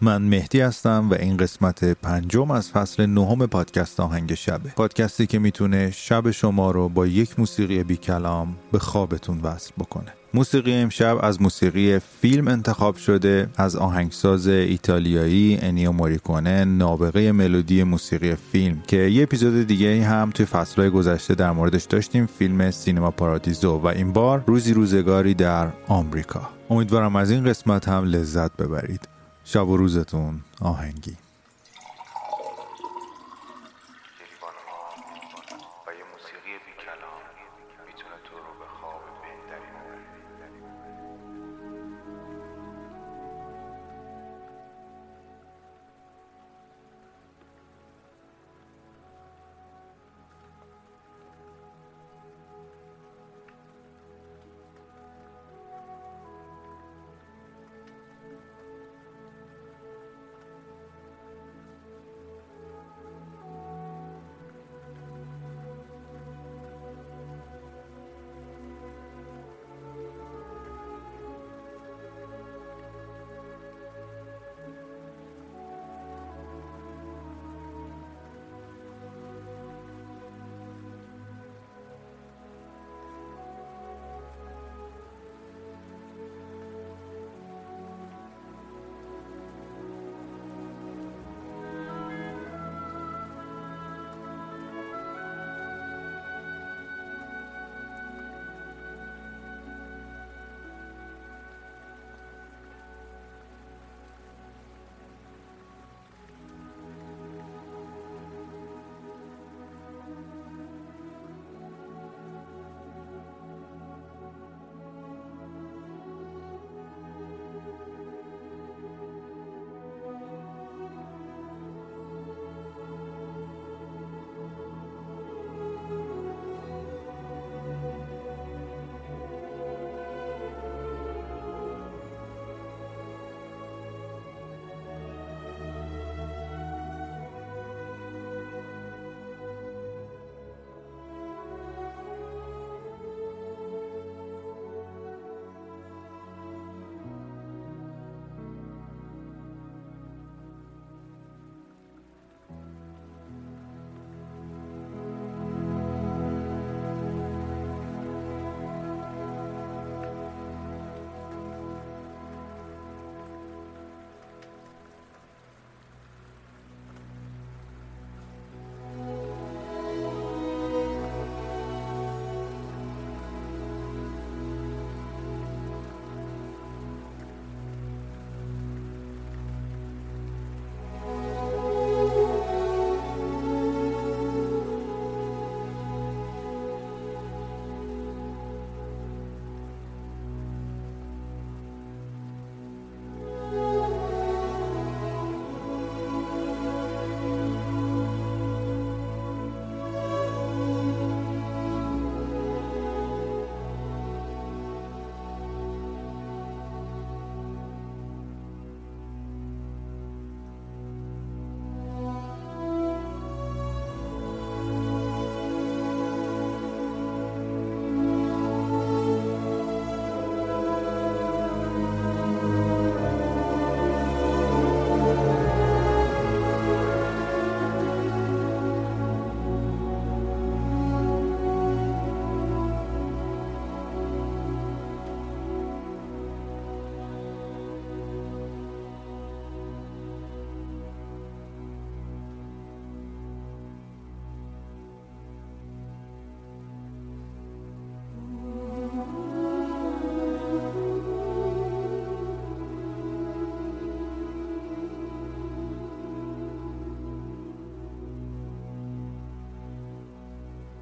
من مهدی هستم و این قسمت پنجم از فصل نهم پادکست آهنگ شبه پادکستی که می‌تونه شب شما رو با یک موسیقی بی کلام به خوابتون وصل بکنه. موسیقی امشب از موسیقی فیلم انتخاب شده از آهنگساز ایتالیایی انیو موریکونه نابغه ملودی موسیقی فیلم که یه اپیزود دیگه هم توی فصلهای گذشته در موردش داشتیم فیلم سینما پارادیزو. و این بار روزی روزگاری در آمریکا. امیدوارم از این قسمت هم لذت ببرید. شب و روزتون آهنگی.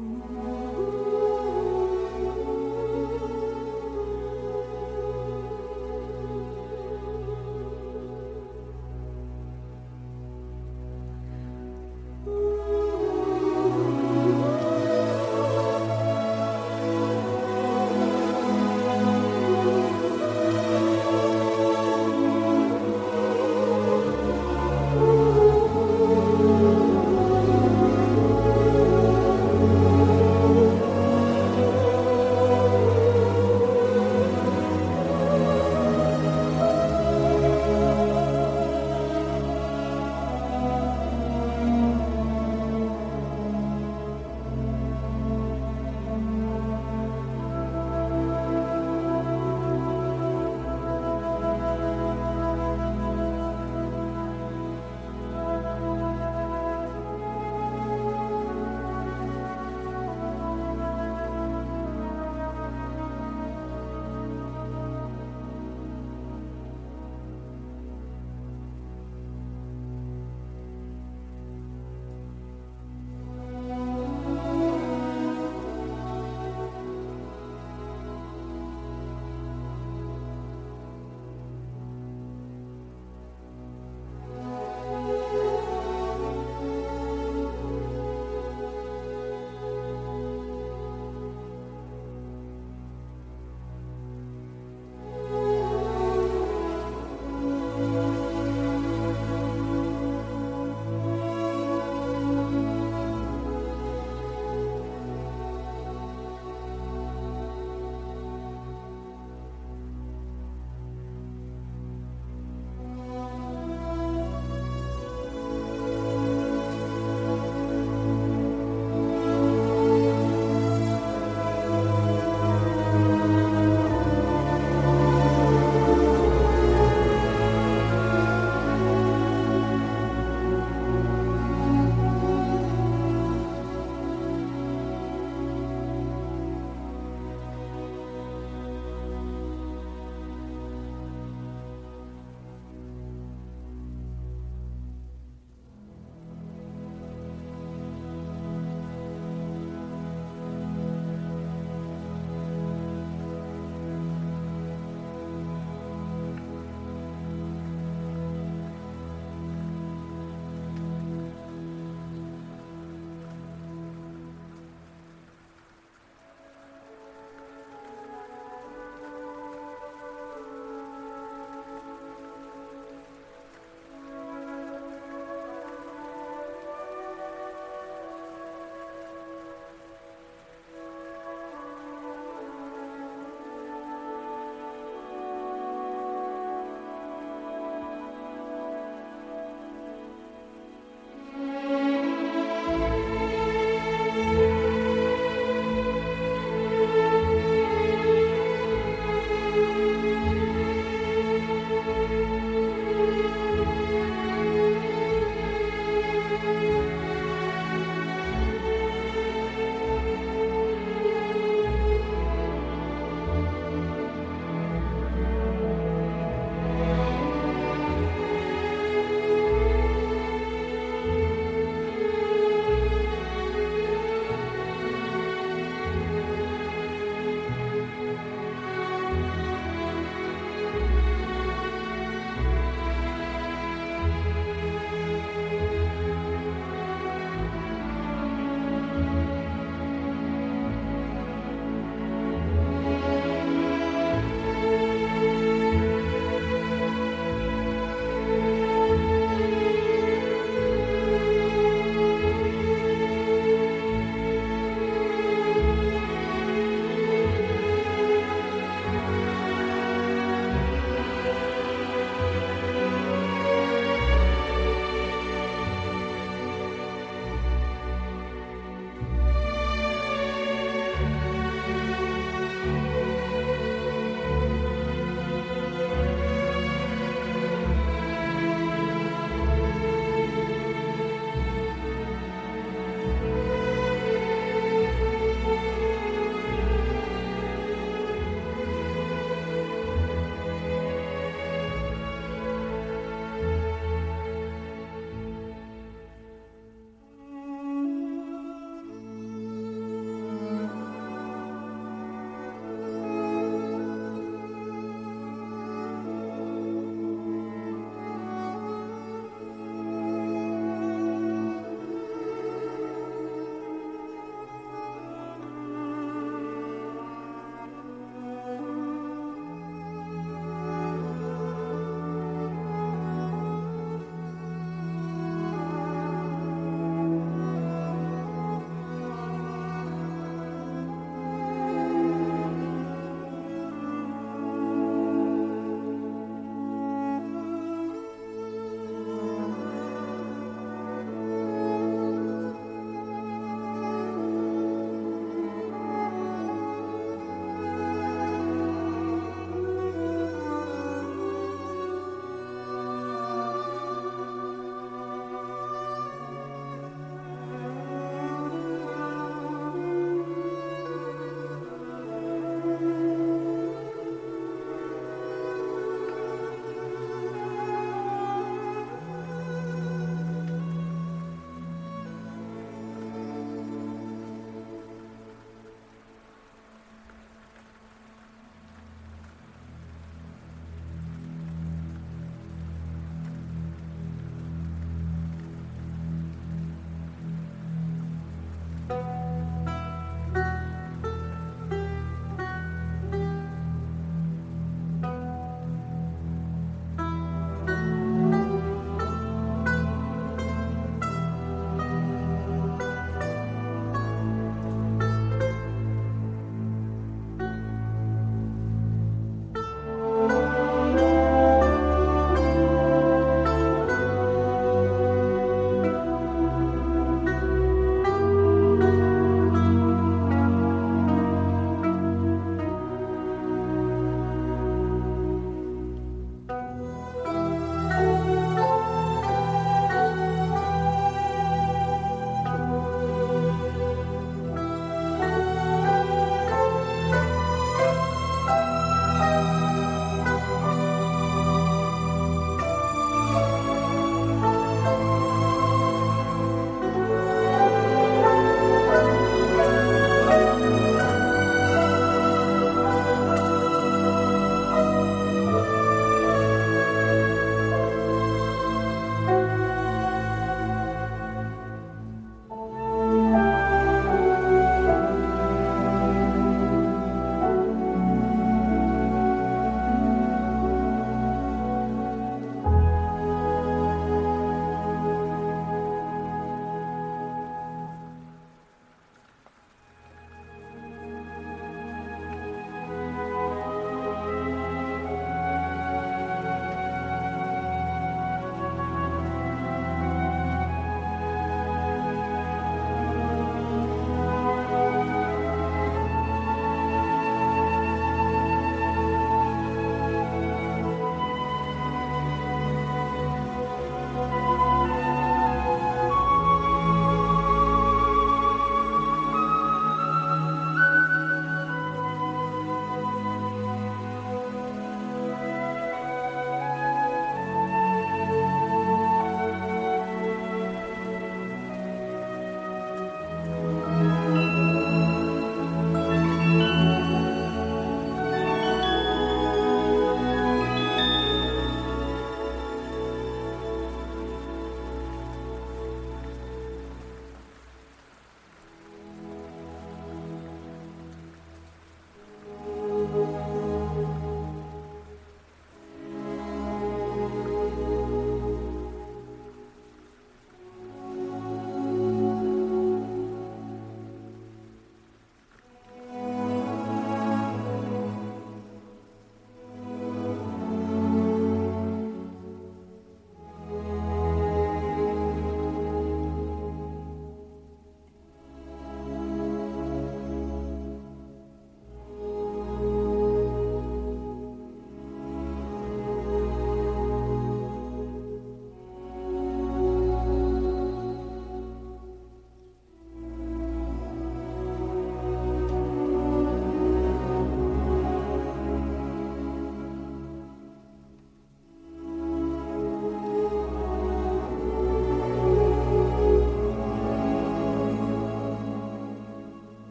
Mm-hmm.